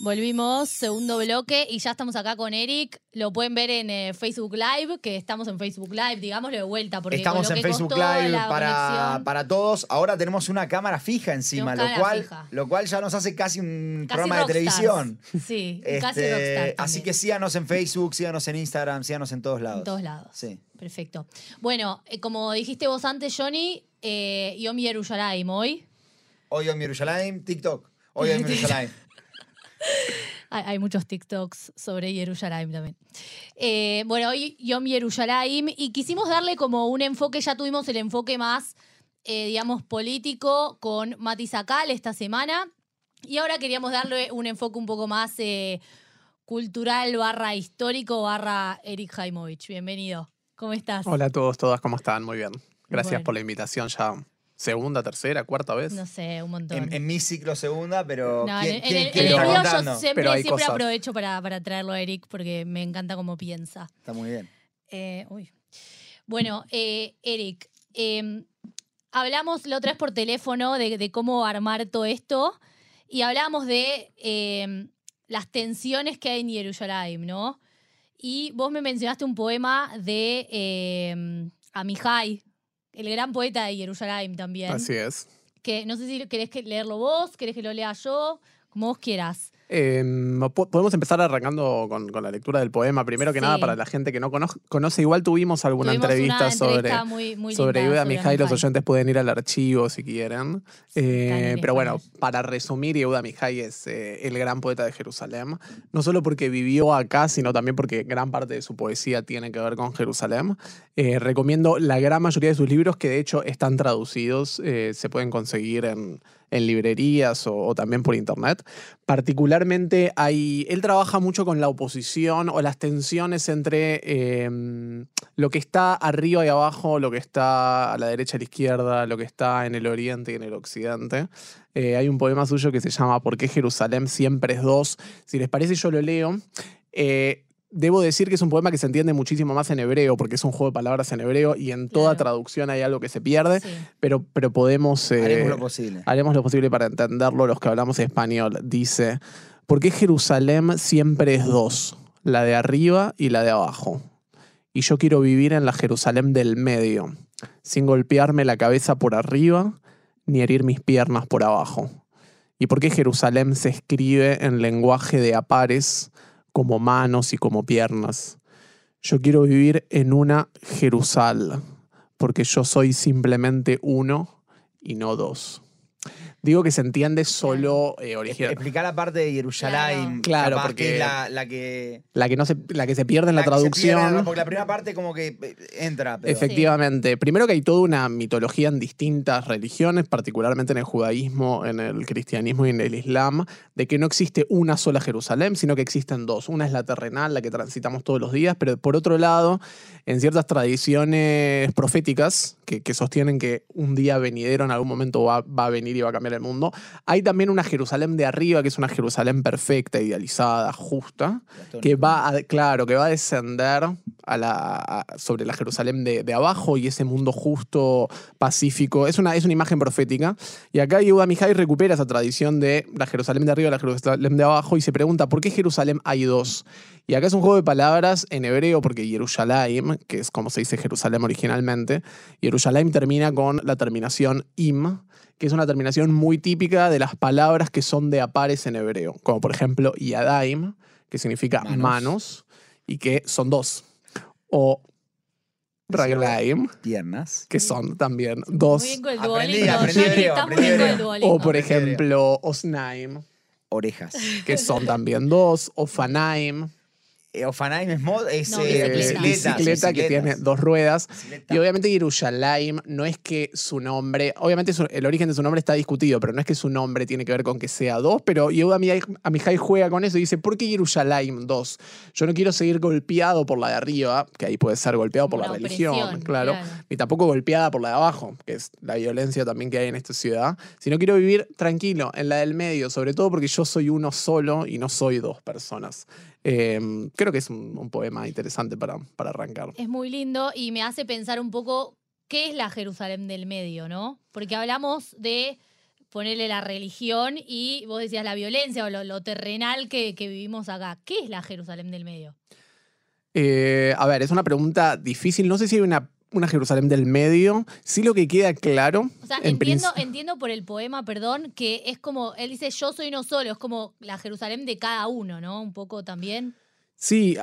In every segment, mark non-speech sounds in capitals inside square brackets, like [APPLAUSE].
Volvimos, segundo bloque, y ya estamos acá con Eric. Lo pueden ver en eh, Facebook Live, que estamos en Facebook Live, digámoslo de vuelta. Porque Estamos en Facebook Live para, para todos. Ahora tenemos una cámara fija encima, lo cual, fija. lo cual ya nos hace casi un casi programa de televisión. Sí, Este, casi rockstar. así que síganos en Facebook, síganos en Instagram, síganos en todos lados. En todos lados. Sí. Perfecto. Bueno, eh, como dijiste vos antes, Johnny, eh, Yom Yerushalayim hoy. Hoy en Yerushalayim, TikTok. Hoy en Yerushalayim. [LAUGHS] [LAUGHS] Hay, muchos TikToks sobre Yerushalayim también. Eh, bueno, hoy Yom Yerushalayim y quisimos darle como un enfoque, ya tuvimos el enfoque más, eh, digamos, político con Mati Sakal esta semana y ahora queríamos darle un enfoque un poco más eh, cultural barra histórico barra Eric Jaimovich. Bienvenido. ¿Cómo estás? Hola a todos, todas, ¿cómo están? Muy bien. Gracias Bueno. por la invitación ya. Segunda, tercera, cuarta vez. No sé, un montón. En, en mi ciclo segunda, pero No, ¿quién, en, quién- en el, quién en el está mío yo siempre, Pero hay siempre cosas. aprovecho para, para traerlo a Eric porque me encanta cómo piensa. Está muy bien. Eh, uy. Bueno, eh, Eric, eh, hablamos la otra vez por teléfono de, de cómo armar todo esto y hablamos de eh, las tensiones que hay en Jerusalén, ¿no? Y vos me mencionaste un poema de eh, Amihai, el gran poeta de Jerusalén también. Así es. Que no sé si querés que leerlo vos, querés que lo lea yo, como vos quieras. Eh, po- podemos empezar arrancando con, con la lectura del poema. Primero que Sí. nada, para la gente que no cono- conoce, igual tuvimos alguna Tuvimos entrevista, una sobre, muy, muy sobre. Los oyentes pueden ir al archivo si quieren. Sí, Eh, pero bueno, para resumir, Yehuda Mihai es eh, el gran poeta de Jerusalén. No solo porque vivió acá, sino también porque gran parte de su poesía tiene que ver con Jerusalén. Eh, recomiendo la gran mayoría de sus libros, que de hecho están traducidos, se pueden conseguir en, en librerías o, también por internet. Particularmente hay, él trabaja mucho con la oposición o las tensiones entre eh, lo que está arriba y abajo, lo que está a la derecha y a la izquierda, lo que está en el oriente y en el occidente. Eh, hay un poema suyo que se llama ¿Por qué Jerusalén siempre es dos? Si les parece, yo lo leo. Eh, Debo decir que es un poema que se entiende muchísimo más en hebreo, porque es un juego de palabras en hebreo y en toda Claro. traducción hay algo que se pierde, Sí. pero, pero podemos... eh, Haremos lo posible. Haremos lo posible para entenderlo los que hablamos español. Dice, ¿por qué Jerusalén siempre es dos? La de arriba y la de abajo. Y yo quiero vivir en la Jerusalén del medio, sin golpearme la cabeza por arriba ni herir mis piernas por abajo. ¿Y por qué Jerusalén se escribe en lenguaje de apares, como manos y como piernas? Yo quiero vivir en una Jerusal, porque yo soy simplemente uno y no dos. Digo que se entiende solo eh, original. Explicar la parte de Yerushalayim. Claro, capaz porque- que es la, la que. La que, no se, la que se pierde en la, traducción. pierde, porque la primera parte como que eh, entra. Pero Efectivamente. Primero que hay toda una mitología en distintas religiones, particularmente en el judaísmo, en el cristianismo y en el islam, de que no existe una sola Jerusalén, sino que existen dos. Una es la terrenal, la que transitamos todos los días, pero por otro lado, en ciertas tradiciones proféticas que, que sostienen que un día venidero en algún momento va, va a venir y va a cambiar el mundo, hay también una Jerusalén de arriba, que es una Jerusalén perfecta, idealizada, justa, que va a, claro, que va a descender a la, a- sobre la Jerusalén de, de abajo y ese mundo justo, pacífico. Es una, es una imagen profética. Y acá Yehuda Mihai recupera esa tradición de la Jerusalén de arriba y la Jerusalén de abajo y se pregunta, ¿por qué Jerusalén hay dos? Y acá es un juego de palabras en hebreo porque Yerushalayim, que es como se dice Jerusalén originalmente, Yerushalayim termina con la terminación im, que es una terminación muy típica de las palabras que son de apares en hebreo, como por ejemplo Yadaim, que significa Manos. manos, y que son dos. O Raglaim, Piernas. que son también dos. Muy bien Aprendí, aprendí aprendí. O por ejemplo Osnaim, Orejas. que son también dos. O Fanaim, Ofanaim es, mod, es No, eh, bicicleta. bicicleta. bicicleta que tiene dos ruedas. Bicicleta. Y obviamente Yerushalayim no es que su nombre, obviamente su- el origen de su nombre está discutido, pero no es que su nombre tiene que ver con que sea dos, pero Yehuda Amihai juega con eso y dice, ¿por qué Yerushalayim dos? Yo no quiero seguir golpeado por la de arriba, que ahí puede ser golpeado por la una religión, claro, claro. ni tampoco golpeada por la de abajo, que es la violencia también que hay en esta ciudad, sino quiero vivir tranquilo en la del medio, sobre todo porque yo soy uno solo y no soy dos personas. Eh, creo que es un, un poema interesante para, para arrancar. Es muy lindo y me hace pensar un poco qué es la Jerusalén del medio, ¿no? Porque hablamos de ponerle la religión y vos decías la violencia o lo, lo terrenal que, que vivimos acá. ¿Qué es la Jerusalén del medio? Eh, a ver, es una pregunta difícil. No sé si hay una, una Jerusalén del medio. Sí lo que queda claro. O sea, en entiendo, entiendo por el poema, perdón, que es como, él dice, yo soy no solo, es como la Jerusalén de cada uno, ¿no? Un poco también. Sí,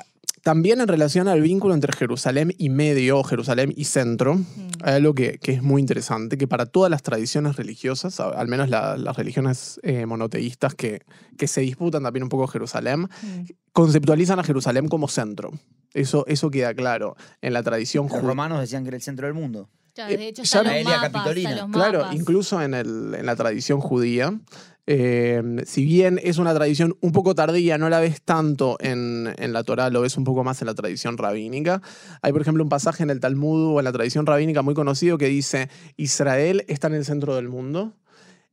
también en relación al vínculo entre Jerusalén y medio o Jerusalén y centro, Mm. hay algo que, que es muy interesante, que para todas las tradiciones religiosas, al menos la- las religiones eh, monoteístas que, que se disputan también un poco Jerusalén, Mm. conceptualizan a Jerusalén como centro. Eso, eso queda claro en la tradición Los romanos decían que era el centro del mundo. Ya, Eh, de hecho, ya están los Aelia mapas, Capitolina. están los Claro, incluso en, el- en la tradición judía. Eh, si bien es una tradición un poco tardía, no la ves tanto en, la Torá, lo ves un poco más en la tradición rabínica. Hay, por ejemplo, un pasaje en el Talmud o en la tradición rabínica muy conocido que dice, Israel está en el centro del mundo.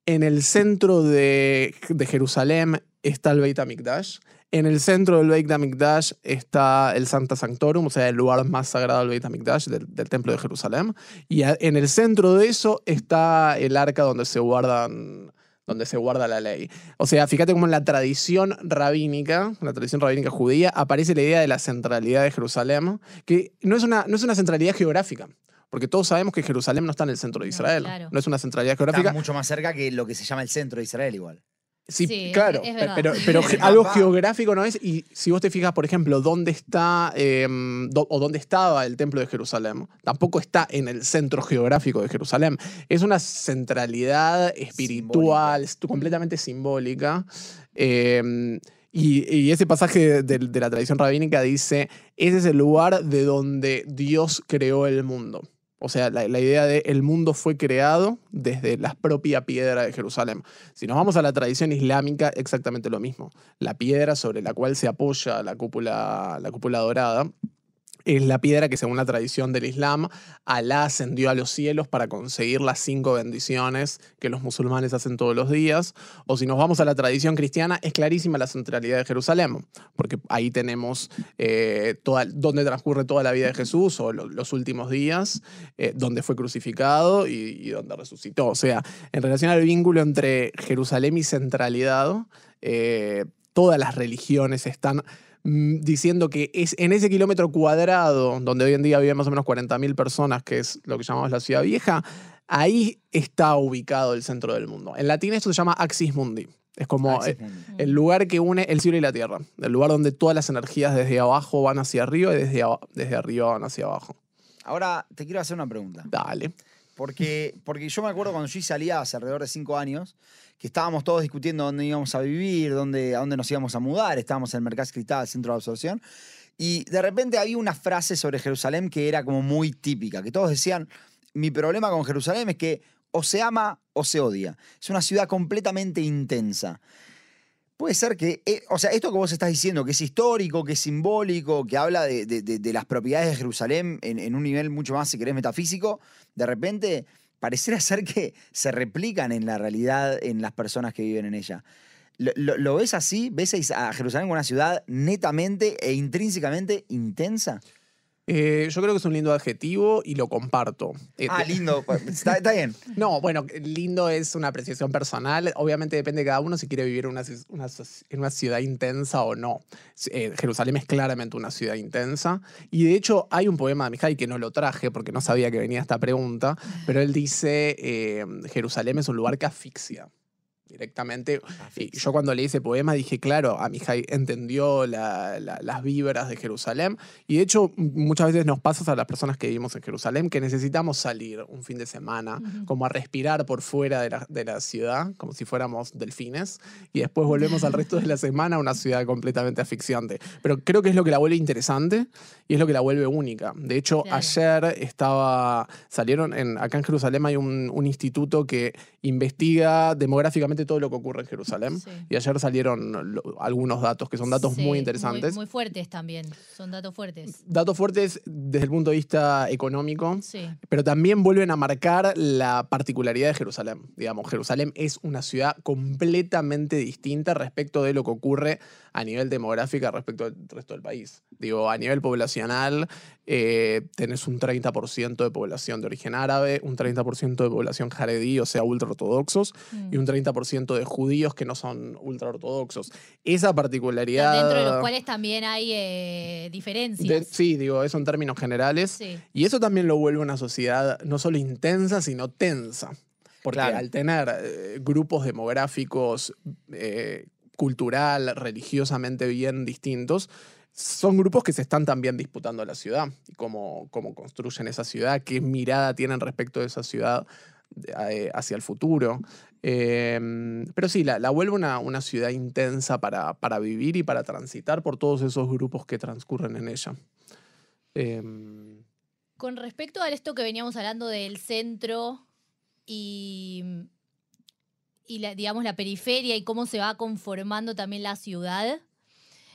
En el centro de, de Jerusalén está el Beit HaMikdash. En el centro del Beit HaMikdash está el Santa Sanctorum, o sea, el lugar más sagrado del Beit HaMikdash, del, del Templo de Jerusalén. Y en el centro de eso está el arca donde se guardan donde se guarda la ley. O sea, fíjate cómo en la tradición rabínica, en la tradición rabínica judía, aparece la idea de la centralidad de Jerusalén, que no es una, no es una centralidad geográfica, porque todos sabemos que Jerusalén no está en el centro de No, Israel. claro. No es una centralidad Está geográfica. mucho más cerca que lo que se llama el centro de Israel igual. Sí, claro, es pero, [LAUGHS] algo geográfico no es. Y si vos te fijas, por ejemplo, dónde está eh, do- o dónde estaba el templo de Jerusalén, tampoco está en el centro geográfico de Jerusalén. Es una centralidad espiritual, es completamente simbólica. eh, y, y ese pasaje de, de la tradición rabínica dice: ese es el lugar de donde Dios creó el mundo. O sea, la, idea de el mundo fue creado desde la propia piedra de Jerusalén. Si nos vamos a la tradición islámica, exactamente lo mismo. La piedra sobre la cual se apoya la cúpula, la cúpula dorada es la piedra que según la tradición del Islam, Alá ascendió a los cielos para conseguir las cinco bendiciones que los musulmanes hacen todos los días. O si nos vamos a la tradición cristiana, es clarísima la centralidad de Jerusalén, porque ahí tenemos eh, toda, donde transcurre toda la vida de Jesús o lo- los últimos días, eh, donde fue crucificado y, donde resucitó. O sea, en relación al vínculo entre Jerusalén y centralidad, eh, todas las religiones están diciendo que es en ese kilómetro cuadrado, donde hoy en día viven más o menos 40.000 personas, que es lo que llamamos la ciudad vieja, ahí está ubicado el centro del mundo. En latín esto se llama Axis Mundi. Es como el lugar que une el cielo y la tierra. El lugar donde todas las energías desde abajo van hacia arriba y desde, desde arriba van hacia abajo. Ahora te quiero hacer una pregunta. Dale. Porque, porque yo me acuerdo cuando yo salía hace alrededor de cinco años, que estábamos todos discutiendo dónde íbamos a vivir, dónde, a dónde nos íbamos a mudar, estábamos en el Mercado Cristal, centro de absorción, y de repente había una frase sobre Jerusalén que era como muy típica, que todos decían, mi problema con Jerusalén es que o se ama o se odia. Es una ciudad completamente intensa. Puede ser que, eh, o sea, esto que vos estás diciendo, que es histórico, que es simbólico, que habla de, las propiedades de Jerusalén en, un nivel mucho más, si querés, metafísico, de repente pareciera [LAUGHS] ser que se replican en la realidad en las personas que viven en ella. ¿Lo, lo- lo ves así? ¿Ves a Jerusalén como una ciudad netamente e intrínsecamente intensa? Eh, yo creo que es un lindo adjetivo y lo comparto. Eh, Ah, lindo. [LAUGHS] Está, está bien. No, bueno, lindo es una apreciación personal. Obviamente depende de cada uno si quiere vivir en una, una en una ciudad intensa o no. Eh, Jerusalén es claramente una ciudad intensa. Y de hecho hay un poema de Mijay que no lo traje porque no sabía que venía esta pregunta, pero él dice, eh, Jerusalén es un lugar que asfixia. Directamente. Y yo cuando leí ese poema dije, claro, Amijay entendió la- la- las vibras de Jerusalén. Y de hecho, muchas veces nos pasa a las personas que vivimos en Jerusalén que necesitamos salir un fin de semana, como a respirar por fuera de la, de la ciudad, como si fuéramos delfines. Y después volvemos al resto de la semana a una ciudad completamente asfixiante. Pero creo que es lo que la vuelve interesante y es lo que la vuelve única. De hecho, Claro. ayer estaba, salieron, en, acá en Jerusalén hay un, un instituto que investiga demográficamente todo lo que ocurre en Jerusalén. Sí. Y ayer salieron lo- algunos datos que son datos Sí, muy interesantes. Muy, fuertes también. Son datos fuertes. Datos fuertes desde el punto de vista económico, Sí. pero también vuelven a marcar la particularidad de Jerusalén. Digamos, Jerusalén es una ciudad completamente distinta respecto de lo que ocurre a nivel demográfico respecto al resto del país. Digo, a nivel poblacional, eh, tenés un 30% de población de origen árabe, un 30% de población jaredí, o sea, ultraortodoxos, y un 30% de judíos que no son ultraortodoxos. Esa particularidad... Dentro de los cuales también hay eh, diferencias. de- sí, digo, eso en términos generales. Sí. Y eso también lo vuelve una sociedad no solo intensa, sino tensa. Porque Claro. al tener eh, grupos demográficos, eh, cultural, religiosamente bien distintos, son grupos que se están también disputando la ciudad y cómo, cómo construyen esa ciudad, qué mirada tienen respecto de esa ciudad eh, hacia el futuro. Eh, pero sí, la, la vuelve una, una ciudad intensa para, para vivir y para transitar por todos esos grupos que transcurren en ella. Eh, Con respecto a esto que veníamos hablando del centro y, y digamos la periferia y cómo se va conformando también la ciudad,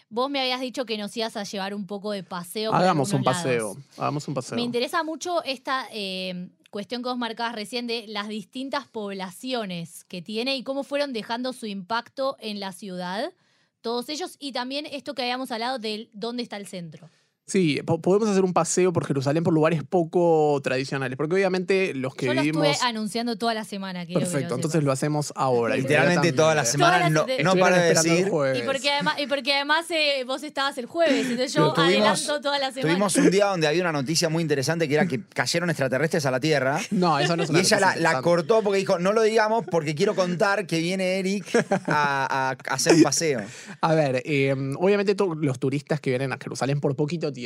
vos me habías dicho que nos ibas a llevar un poco de paseo. Hagamos un paseo. lados. Hagamos un paseo. Me interesa mucho esta eh, cuestión que vos marcabas recién de las distintas poblaciones que tiene y cómo fueron dejando su impacto en la ciudad, todos ellos, y también esto que habíamos hablado de dónde está el centro. Sí, po- podemos hacer un paseo por Jerusalén por lugares poco tradicionales, porque obviamente los que Yo lo vivimos... estuve anunciando toda la semana. que Perfecto, lo entonces lo hacemos ahora. Literalmente toda la semana Todas no, no para de decir. jueves. Y porque además, y porque además eh, vos estabas el jueves, entonces yo tuvimos- adelanto toda la semana. Tuvimos un día donde había una noticia muy interesante que era que cayeron extraterrestres a la Tierra. [LAUGHS] No, eso no es Y una ella la, cortó porque dijo, no lo digamos porque quiero contar que viene Eric a, a hacer un paseo. [LAUGHS] A ver, eh, obviamente los turistas que vienen a Jerusalén por poquito tiempo,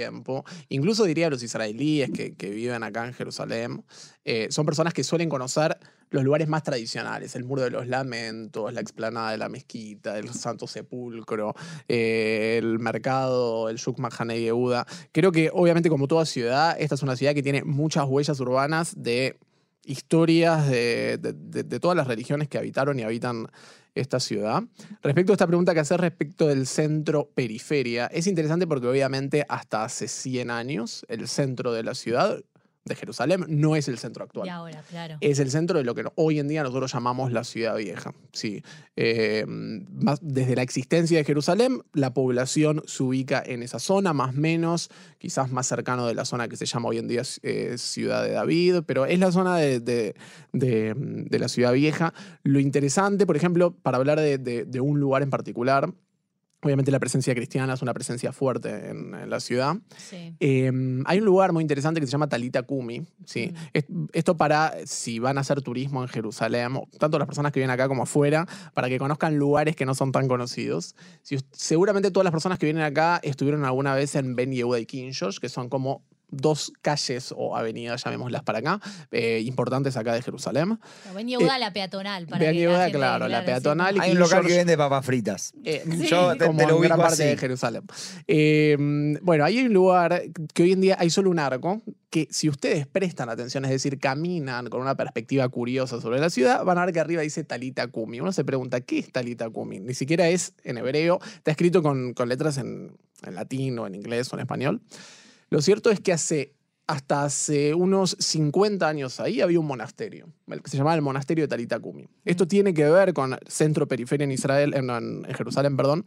incluso diría los israelíes que, viven acá en Jerusalén, eh, son personas que suelen conocer los lugares más tradicionales, el Muro de los Lamentos, la explanada de la mezquita, el Santo Sepulcro, eh, el mercado, el Shuk Mahane Yehuda. Creo que obviamente como toda ciudad, esta es una ciudad que tiene muchas huellas urbanas de historias de todas las religiones que habitaron y habitan esta ciudad. Respecto a esta pregunta que haces respecto del centro-periferia, es interesante porque obviamente hasta hace 100 años el centro de la ciudad de Jerusalén no es el centro actual. Y ahora, claro. Es el centro de lo que hoy en día nosotros llamamos la ciudad vieja. Sí. Eh, más- desde la existencia de Jerusalén, la población se ubica en esa zona, más o menos, quizás más cercano de la zona que se llama hoy en día eh, Ciudad de David, pero es la zona de, de- de- de la ciudad vieja. Lo interesante, por ejemplo, para hablar de un lugar en particular, obviamente la presencia cristiana es una presencia fuerte en- en la ciudad. Sí. Eh, hay un lugar muy interesante que se llama Talita Kumi. ¿sí? Mm. Es- Esto para, si van a hacer turismo en Jerusalén, tanto las personas que vienen acá como afuera, para que conozcan lugares que no son tan conocidos. Si seguramente todas las personas que vienen acá estuvieron alguna vez en Ben Yehuda y George, que son como dos calles o avenidas, llamémoslas para acá, eh, importantes acá de Jerusalén. La Ben Yehuda, la peatonal. Para que la gente, claro, la peatonal y Hay un local que George- vende papas fritas. eh, [LAUGHS] Sí. Yo te, como te lo en gran ubico parte así. de Jerusalén. Eh, bueno, ahí hay un lugar que hoy en día hay solo un arco, que si ustedes prestan atención, es decir, caminan con una perspectiva curiosa sobre la ciudad, van a ver que arriba dice Talita Kumi. Uno se pregunta, ¿qué es Talita Kumi? Ni siquiera es en hebreo, está escrito con, con letras en, en latín o en inglés o en español. Lo cierto es que hace hasta hace unos 50 años ahí había un monasterio, el que se llamaba el monasterio de Talita Kumi. Esto tiene que ver con centro periferia en Israel, en Jerusalén, perdón,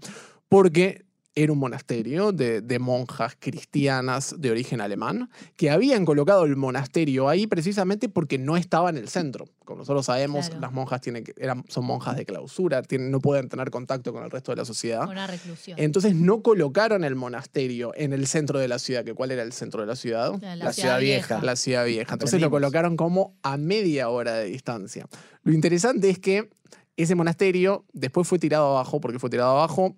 porque era un monasterio de, de monjas cristianas de origen alemán que habían colocado el monasterio ahí precisamente porque no estaba en el centro. Como nosotros sabemos, Claro. las monjas tienen que- eran, son monjas de clausura, tienen, no pueden tener contacto con el resto de la sociedad. Una reclusión. Entonces no colocaron el monasterio en el centro de la ciudad, que cuál era el centro de la ciudad. La, la ciudad vieja. La ciudad vieja. Entonces lo colocaron como a media hora de distancia. Lo interesante es que ese monasterio después fue tirado abajo, porque fue tirado abajo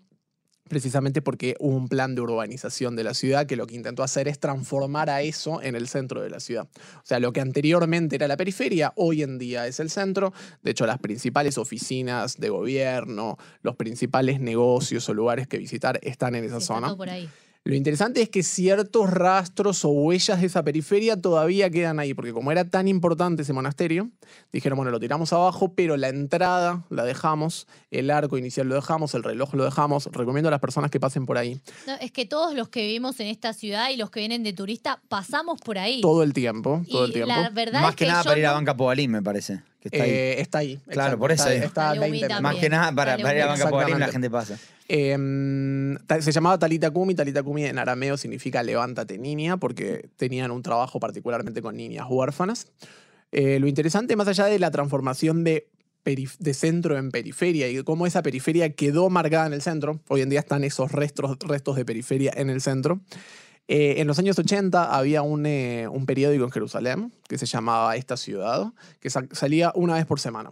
precisamente porque hubo un plan de urbanización de la ciudad que lo que intentó hacer es transformar a eso en el centro de la ciudad. O sea, lo que anteriormente era la periferia, hoy en día es el centro. De hecho, las principales oficinas de gobierno, los principales negocios o lugares que visitar están en esa está zona. por ahí. Lo interesante es que ciertos rastros o huellas de esa periferia todavía quedan ahí, porque como era tan importante ese monasterio, dijeron, bueno, lo tiramos abajo, pero la entrada la dejamos, el arco inicial lo dejamos, el reloj lo dejamos. Recomiendo a las personas que pasen por ahí No, es que todos los que vivimos en esta ciudad y los que vienen de turista pasamos por ahí. todo el tiempo, todo y el tiempo. la verdad Más es que, que nada yo para ir a Banca Pobalín, me parece. Que Que está ahí. Eh, está ahí. Claro, exacto, por eso Está, está a Talumi 20 también. Más que nada, para, para ir a Banca la gente pasa. Em, se llamaba Talita Kumi. Talita Kumi en arameo significa levántate niña, porque tenían un trabajo particularmente con niñas huérfanas. Eh, lo interesante, más allá de la transformación de, de centro en periferia y cómo esa periferia quedó marcada en el centro, hoy en día están esos restos, restos de periferia en el centro. Eh, en los años 80 había un, eh, un periódico en Jerusalén que se llamaba Esta Ciudad, que sa- salía una vez por semana.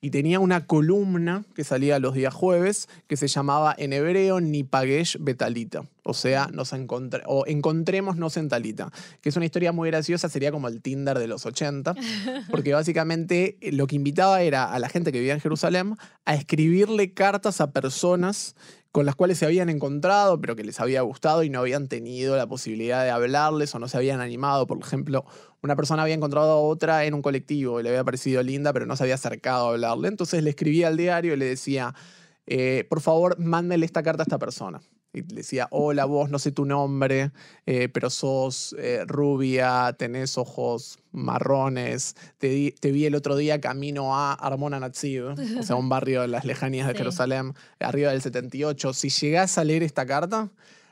Y tenía una columna que salía los días jueves que se llamaba en hebreo Nipagesh Betalita. O sea, nos encontre- o encontrémonos en Talita. Que es una historia muy graciosa, sería como el Tinder de los 80. [LAUGHS] Porque básicamente eh, lo que invitaba era a la gente que vivía en Jerusalén a escribirle cartas a personas con las cuales se habían encontrado, pero que les había gustado y no habían tenido la posibilidad de hablarles o no se habían animado. Por ejemplo, una persona había encontrado a otra en un colectivo y le había parecido linda, pero no se había acercado a hablarle. Entonces le escribía al diario y le decía, eh, por favor, mándale esta carta a esta persona. Y le decía, hola vos, no sé tu nombre, eh, pero sos eh, rubia, tenés ojos marrones, te, vi el otro día camino a Armona Natsiv, o sea, un barrio en las lejanías de Sí. Jerusalén, arriba del 78. Si llegás a leer esta carta,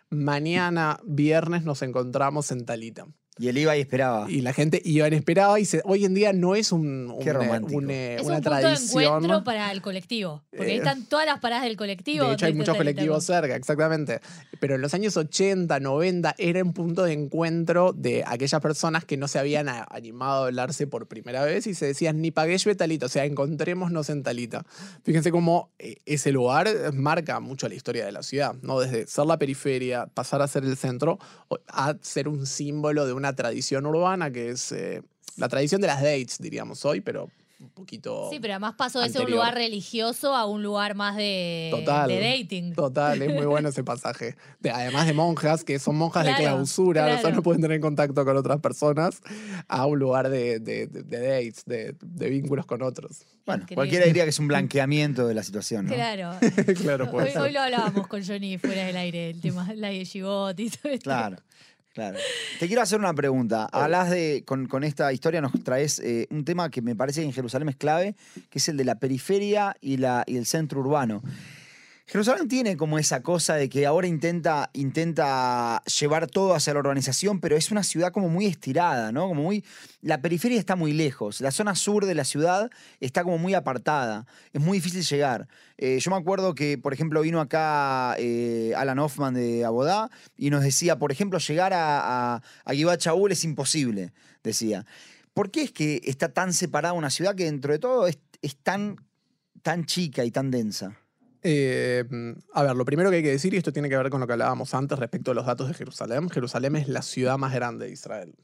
mañana, viernes, nos encontramos en Talita. Y él iba y esperaba. Y la gente iba en esperaba y se- hoy en día no es un, un, Qué eh, romántico. un, eh, Es una un punto de tradición. encuentro para el colectivo. Porque ahí Eh, están todas las paradas del colectivo. De hecho, hay muchos colectivos cerca, exactamente. Pero en los años 80, 90 era un punto de encuentro de aquellas personas que no se habían a- animado a hablarse por primera vez y se decían ni paguesh Talita, o sea, encontrémonos en Talita. Fíjense cómo eh, ese lugar marca mucho la historia de la ciudad, ¿no? Desde ser la periferia, pasar a ser el centro, o- a ser un símbolo de una tradición urbana que es eh, la tradición de las dates, diríamos hoy, pero un poquito. Sí, pero además pasó de ser un lugar religioso a un lugar más de, Total. de dating. Total, es muy bueno ese pasaje. De- además de monjas, que son monjas de Claro, clausura, o sea, claro. no pueden tener contacto con otras personas, a un lugar de, de- de- de dates, de, de vínculos con otros. Bueno, Increíble. cualquiera diría que es un blanqueamiento de la situación, ¿no? Claro. [LAUGHS] claro, Hoy, hoy lo hablábamos con Johnny fuera del aire, el tema la yeshivat y todo esto. Claro, claro. Te quiero hacer una pregunta. Hablas de, con, con esta historia nos traes eh, un tema que me parece que en Jerusalén es clave, que es el de la periferia y, la, y el centro urbano. Jerusalén tiene como esa cosa de que ahora intenta, intenta llevar todo hacia la urbanización, pero es una ciudad como muy estirada, ¿no? Como muy. La periferia está muy lejos. La zona sur de la ciudad está como muy apartada. Es muy difícil llegar. Eh, yo me acuerdo que, por ejemplo, vino acá eh, Alan Hoffman de Abodá y nos decía, por ejemplo, llegar a, a, a es imposible, decía. ¿Por qué es que está tan separada una ciudad que dentro de todo es, es tan, tan chica y tan densa? Eh, a ver, lo primero que hay que decir, y esto tiene que ver con lo que hablábamos antes respecto a los datos de Jerusalén, Jerusalén es la ciudad más grande de Israel.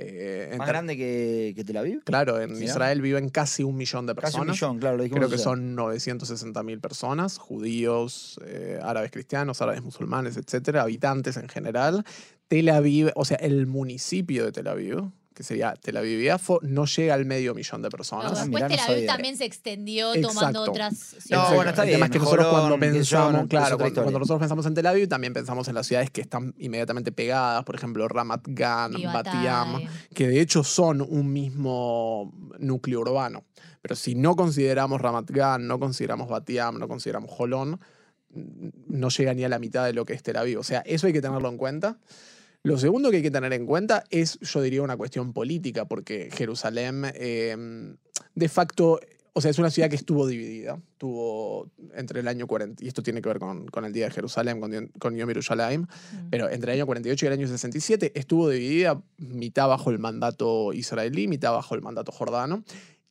Eh, ¿Más grande que, que Tel Aviv? Claro, en Mirá. Israel viven casi un millón de personas. Casi un millón, claro, lo dijimos Creo que ayer. son 960 mil personas, judíos, eh, árabes cristianos, árabes musulmanes, etcétera, habitantes en general. Tel Aviv, o sea, el municipio de Tel Aviv, que sería Tel Aviv Yafo, no llega al medio millón de No, personas. Ah, después mirá, no Tel Aviv también se extendió Exacto. tomando otras No, ciudades. bueno, está el tema bien, es que nosotros cuando pensamos, no- claro, cuando, nosotros pensamos en Tel Aviv, también pensamos en las ciudades que están inmediatamente pegadas, por ejemplo, Ramat Gan. Batiam, que de hecho son un mismo núcleo urbano. Pero si no consideramos Ramat Gan, no consideramos Batiam, no consideramos Jolón, no llega ni a la mitad de lo que es Tel Aviv. O sea, eso hay que tenerlo en cuenta. Lo segundo que hay que tener en cuenta es, yo diría, una cuestión política, porque Jerusalén, eh, de facto, o sea, es una ciudad que estuvo dividida. Tuvo entre el año 40, y esto tiene que ver con, con el Día de Jerusalén, con, con Yom Yerushalayim, Mm. pero entre el año 48 y el año 67 estuvo dividida mitad bajo el mandato israelí, mitad bajo el mandato jordano.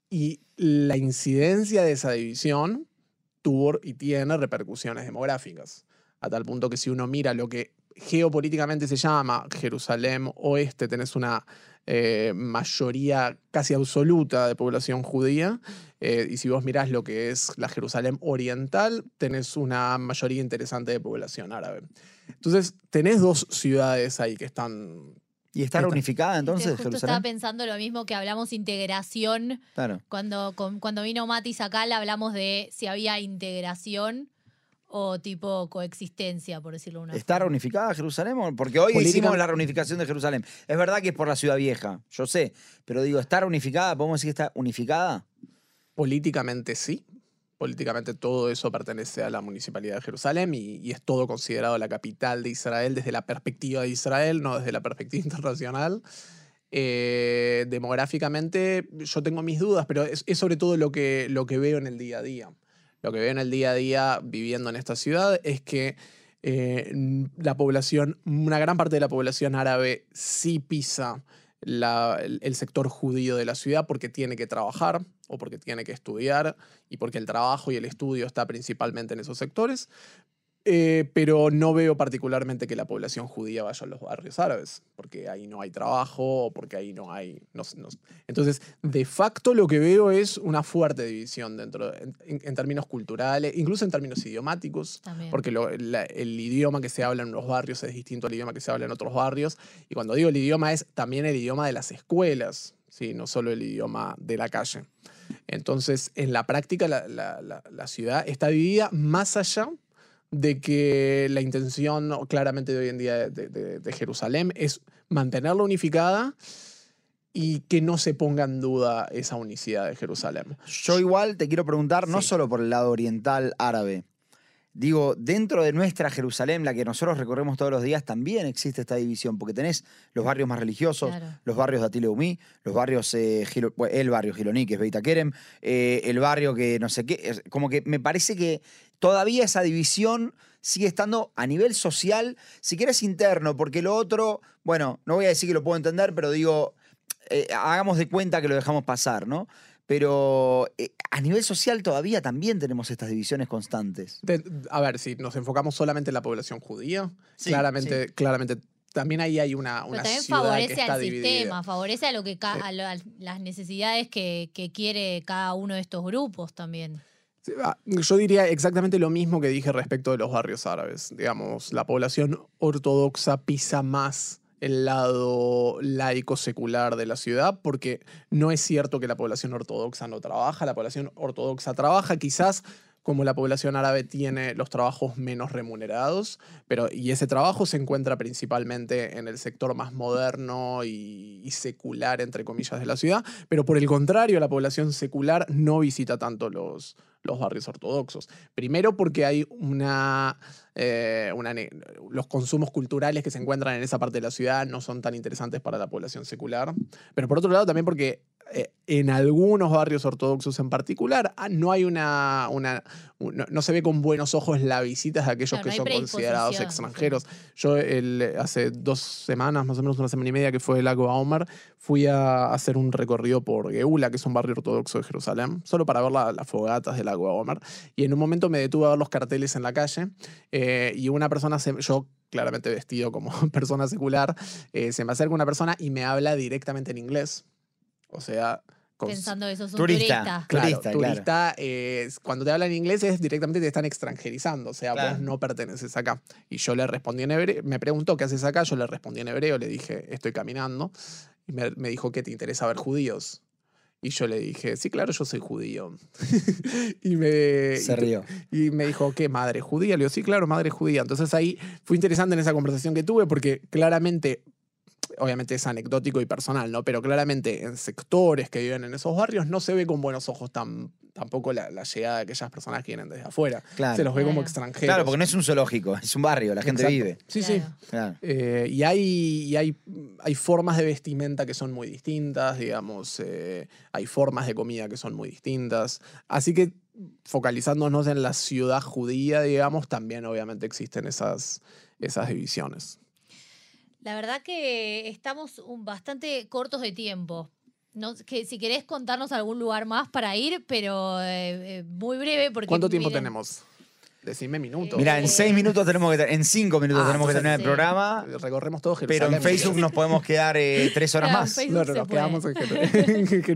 Y la incidencia de esa división tuvo y tiene repercusiones demográficas. A tal punto que si uno mira lo que geopolíticamente se llama Jerusalén Oeste, tenés una eh, mayoría casi absoluta de población judía. eh, y si vos mirás lo que es la Jerusalén Oriental, tenés una mayoría interesante de población árabe. Entonces, tenés dos ciudades ahí que están ¿Y está reunificada entonces Justo estaba Jerusalén? pensando lo mismo que hablamos integración. Claro. Cuando, con- cuando vino Matis acá, le hablamos de si había integración o tipo coexistencia, por decirlo de una ¿Está forma. reunificada Jerusalén? Porque hoy Política- hicimos la reunificación de Jerusalén. Es verdad que es por la ciudad vieja, yo sé, pero digo, ¿está reunificada? ¿Podemos decir que está unificada? políticamente sí. Políticamente todo eso pertenece a la Municipalidad de Jerusalén y, y es todo considerado la capital de Israel desde la perspectiva de Israel, no desde la perspectiva [LAUGHS] internacional. Eh, demográficamente yo tengo mis dudas, pero es, es sobre todo lo que, lo que veo en el día a día. Lo que veo en el día a día viviendo en esta ciudad es que eh, la población, una gran parte de la población árabe sí pisa el, el sector judío de la ciudad porque tiene que trabajar o porque tiene que estudiar y porque el trabajo y el estudio está principalmente en esos sectores. Eh, pero no veo particularmente que la población judía vaya a los barrios árabes, porque ahí no hay trabajo porque ahí no hay... no no Entonces, de facto lo que veo es una fuerte división dentro, en, en- términos culturales, incluso en términos idiomáticos, También. porque lo- la- el idioma que se habla en los barrios es distinto al idioma que se habla en otros barrios. Y cuando digo el idioma es también el idioma de las escuelas, ¿sí? no solo el idioma de la calle. Entonces, en la práctica, la- la- la ciudad está dividida más allá de que la intención claramente de hoy en día de, de- de Jerusalén es mantenerla unificada y que no se ponga en duda esa unicidad de Jerusalén. Yo igual te quiero preguntar, no Sí. solo por el lado oriental árabe. Digo, dentro de nuestra Jerusalén, la que nosotros recorremos todos los días, también existe esta división, porque tenés los barrios más religiosos, Claro. los barrios de Atile Umí, los barrios, eh, Gilo- el barrio Giloní, que es Beita Kerem, eh, el barrio que no sé qué, como que me parece que todavía esa división sigue estando a nivel social, si quieres interno, porque lo otro, bueno, no voy a decir que lo puedo entender, pero digo, eh, hagamos de cuenta que lo dejamos pasar, ¿no? Pero eh, a nivel social todavía también tenemos estas divisiones constantes. De- a ver, si nos enfocamos solamente en la población judía, Sí, claramente, claramente también ahí hay una, Pero una también ciudad que favorece está al dividida. sistema, favorece a lo que ca- a lo- a las necesidades que, que quiere cada uno de estos grupos también. Ah, Yo diría exactamente lo mismo que dije respecto de los barrios árabes. Digamos, la población ortodoxa pisa más el lado laico secular de la ciudad, porque no es cierto que la población ortodoxa no trabaja, la población ortodoxa trabaja, quizás como la población árabe tiene los trabajos menos remunerados, pero y ese trabajo se encuentra principalmente en el sector más moderno y, secular, entre comillas, de la ciudad, pero por el contrario, la población secular no visita tanto los, los barrios ortodoxos. Primero porque hay una, eh, los consumos culturales que se encuentran en esa parte de la ciudad no son tan interesantes para la población secular, pero por otro lado también porque en algunos barrios ortodoxos en particular ah, no hay una, una un- no, no se ve con buenos ojos la visita de aquellos Claro, que no son considerados extranjeros. Yo el- hace dos semanas, más o menos una semana y media que fue el lago Aomer, fui a hacer un recorrido por Geula, que es un barrio ortodoxo de Jerusalén, solo para ver la- las fogatas del lago Aomer. Y en un momento me detuve a ver los carteles en la calle eh, y una persona, se- yo claramente vestido como [LAUGHS] persona secular, eh, se me acerca una persona y me habla directamente en inglés. O sea, con- Pensando que sos un Turista. turista. Claro, Turista, claro. cuando te hablan inglés es directamente te están extranjerizando, o sea, Claro. vos no perteneces acá. Y yo le respondí en hebreo, me preguntó qué haces acá, yo le respondí en hebreo, le dije, estoy caminando, y me, me dijo, ¿qué te interesa ver judíos? Y yo le dije, sí, claro, yo soy judío. [LAUGHS] y, me, Se y- rió. y me dijo, ¿qué madre judía? Le digo, sí, claro, madre judía. Entonces ahí fue interesante en esa conversación que tuve porque claramente, obviamente es anecdótico y personal, ¿no? Pero claramente en sectores que viven en esos barrios no se ve con buenos ojos tan, tampoco la, la llegada de aquellas personas que vienen desde afuera. Claro. Se los ve como extranjeros. Claro, porque no es un zoológico, es un barrio, la gente Exacto. vive. Sí, sí. Claro. Eh, y hay, y hay, hay formas de vestimenta que son muy distintas, digamos, eh, hay formas de comida que son muy distintas. Así que focalizándonos en la ciudad judía, digamos, también obviamente existen esas, esas divisiones. La verdad que estamos un- bastante cortos de tiempo. No, que si querés contarnos algún lugar más para ir, pero eh, eh, muy breve porque ¿Cuánto tiempo miren, tenemos? Decime minutos. Mira, en seis minutos tenemos que, en cinco minutos Ah, tenemos que terminar el programa, Recorremos todo pero Jerusalén. en Facebook nos podemos quedar eh, [LAUGHS] tres horas Claro, más. Facebook No, no, nos puede. quedamos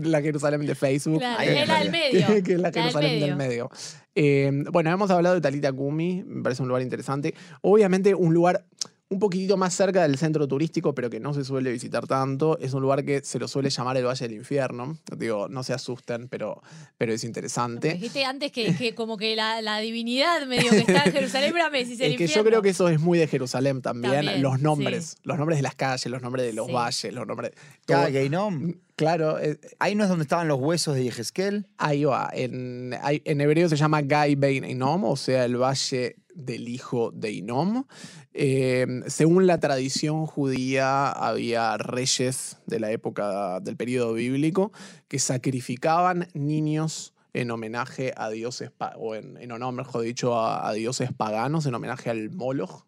en [LAUGHS] la Jerusalén de Facebook. Claro, Ahí es está. la del medio. [LAUGHS] que es la la del Jerusalén del medio. Eh, bueno, hemos hablado de Talita Kumi, me parece un lugar interesante. Obviamente, un lugar, un poquitito más cerca del centro turístico, pero que no se suele visitar tanto. Es un lugar que se lo suele llamar el Valle del Infierno. Digo, no se asusten, pero, pero es Me interesante. dijiste antes que, que como que la, la divinidad medio que está en [LAUGHS] Jerusalén, pero me decís el Es que yo creo que eso es muy de Jerusalén también. También, los nombres, sí. los nombres de las calles, los nombres de los Sí. valles, los nombres. Cada todo- Geinom. Claro, eh, Ahí no es donde estaban los huesos de Yehezkel. ahí va. En, en hebreo se llama Gai Bein o sea, el valle del hijo de Inom. Eh, según la tradición judía, había reyes de la época del periodo bíblico que sacrificaban niños en homenaje a dioses, o en, en honor, mejor dicho, a, dioses paganos, en homenaje al Moloch.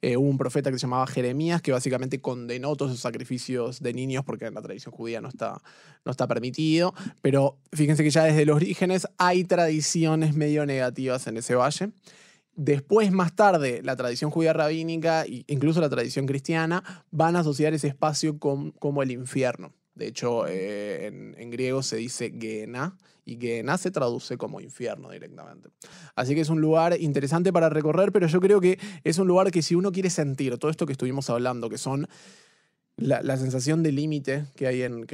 Eh, hubo un profeta que se llamaba Jeremías que básicamente condenó todos esos sacrificios de niños porque en la tradición judía no está, no está permitido. Pero fíjense que ya desde los orígenes hay tradiciones medio negativas en ese valle. Después, más tarde, la tradición judía rabínica e incluso la tradición cristiana van a asociar ese espacio con- como el infierno. De hecho, eh, en, griego se dice Gehenna y Gehenna se traduce como infierno directamente. Así que es un lugar interesante para recorrer, pero yo creo que es un lugar que si uno quiere sentir todo esto que estuvimos hablando, que son la, sensación de límite que hay en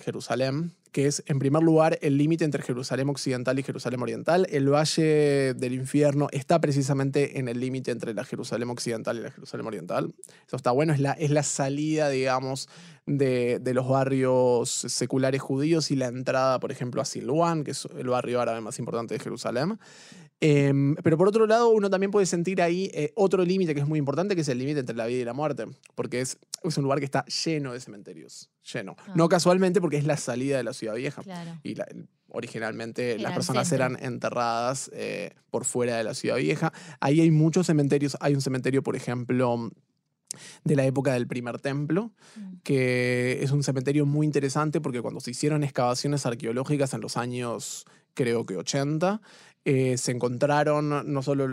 Jerusalén, que es, en primer lugar, el límite entre Jerusalén occidental y Jerusalén oriental. El Valle del Infierno está precisamente en el límite entre la Jerusalén occidental y la Jerusalén oriental. Eso está bueno, es la, es la salida, digamos, de, de los barrios seculares judíos y la entrada, por ejemplo, a Silwan, que es el barrio árabe más importante de Jerusalén. Em, pero por otro lado, uno también puede sentir ahí eh, otro límite que es muy importante, que es el límite entre la vida y la muerte, porque es, es un lugar que está lleno de cementerios, lleno. Ah. No casualmente porque es la salida de la ciudad vieja. Claro. Y la- originalmente Era las personas eran enterradas eh, por fuera de la ciudad vieja. Ahí hay muchos cementerios. Hay un cementerio, por ejemplo, de la época del primer templo, Mm. que es un cementerio muy interesante porque cuando se hicieron excavaciones arqueológicas en los años, creo que 80, eh, se encontraron no solo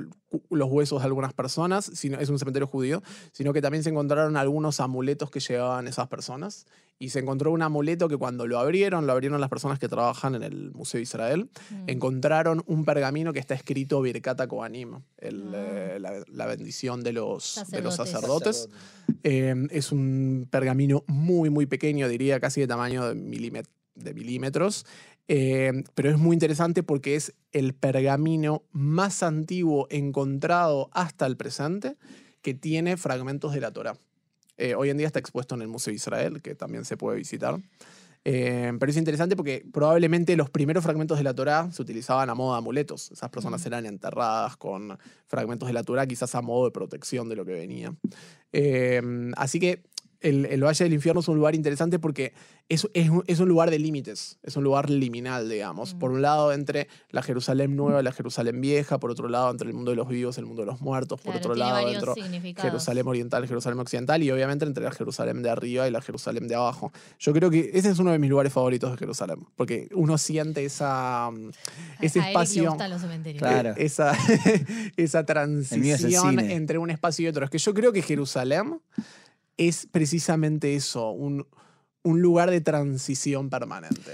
los huesos de algunas personas, sino es un cementerio judío, sino que también se encontraron algunos amuletos que llevaban esas personas. Y se encontró un amuleto que cuando lo abrieron, lo abrieron las personas que trabajan en el Museo de Israel, Mm. encontraron un pergamino que está escrito Birkata Kohanim, el, Ah. eh, la, la bendición de los, de los Sacerdotes. sacerdotes. Eh, es un pergamino muy, muy pequeño, diría casi de tamaño de milímetros. Eh, pero es muy interesante porque es el pergamino más antiguo encontrado hasta el presente que tiene fragmentos de la Torah. Eh, hoy en día está expuesto en el Museo de Israel, que también se puede visitar. Eh, pero es interesante porque probablemente los primeros fragmentos de la Torá se utilizaban a modo de amuletos. Esas personas eran enterradas con fragmentos de la Torá, quizás a modo de protección de lo que venía. Eh, así que el, el Valle del Infierno es un lugar interesante porque es, es, un- es un lugar de límites, es un lugar liminal, digamos. Mm. Por un lado, entre la Jerusalén nueva y la Jerusalén vieja, por otro lado, entre el mundo de los vivos y el mundo de los muertos, por otro lado, significados. Jerusalén oriental y Jerusalén occidental, y obviamente entre la Jerusalén de arriba y la Jerusalén de abajo. Yo creo que ese es uno de mis lugares favoritos de Jerusalén, porque uno siente esa, mm, ese a Eric le espacio. gustan los cementerios. Claro. Esa, [LAUGHS] esa es transición entre un espacio y otro. Es que yo creo que Jerusalén es precisamente eso, un, un lugar de transición permanente.